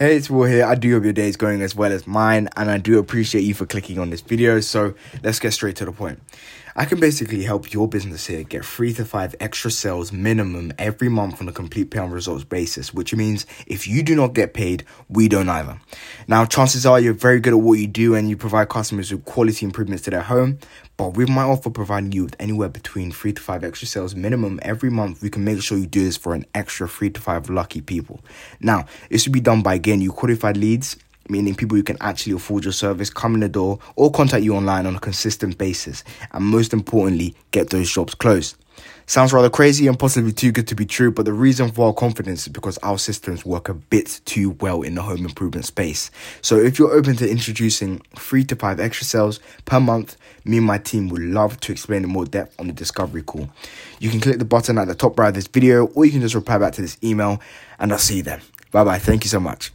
Hey, it's Will here. I do hope your day is going as well as mine, and I do appreciate you for clicking on this video. So let's get straight to the point. I can basically help your business here get three to five extra sales minimum every month on a complete pay on results basis, which means if you do not get paid, we don't either. Now, chances are you're very good at what you do and you provide customers with quality improvements to their home, but with my offer providing you with anywhere between three to five extra sales minimum every month, we can make sure you do this for an extra three to five lucky people. Now, this will be done by again you qualified leads meaning people who can actually afford your service, come in the door, or contact you online on a consistent basis, and most importantly, get those jobs closed. Sounds rather crazy and possibly too good to be true, but the reason for our confidence is because our systems work a bit too well in the home improvement space. So if you're open to introducing three to five extra sales per month, me and my team would love to explain in more depth on the discovery call. You can click the button at the top right of this video, or you can just reply back to this email, and I'll see you then. Bye bye. Thank you so much.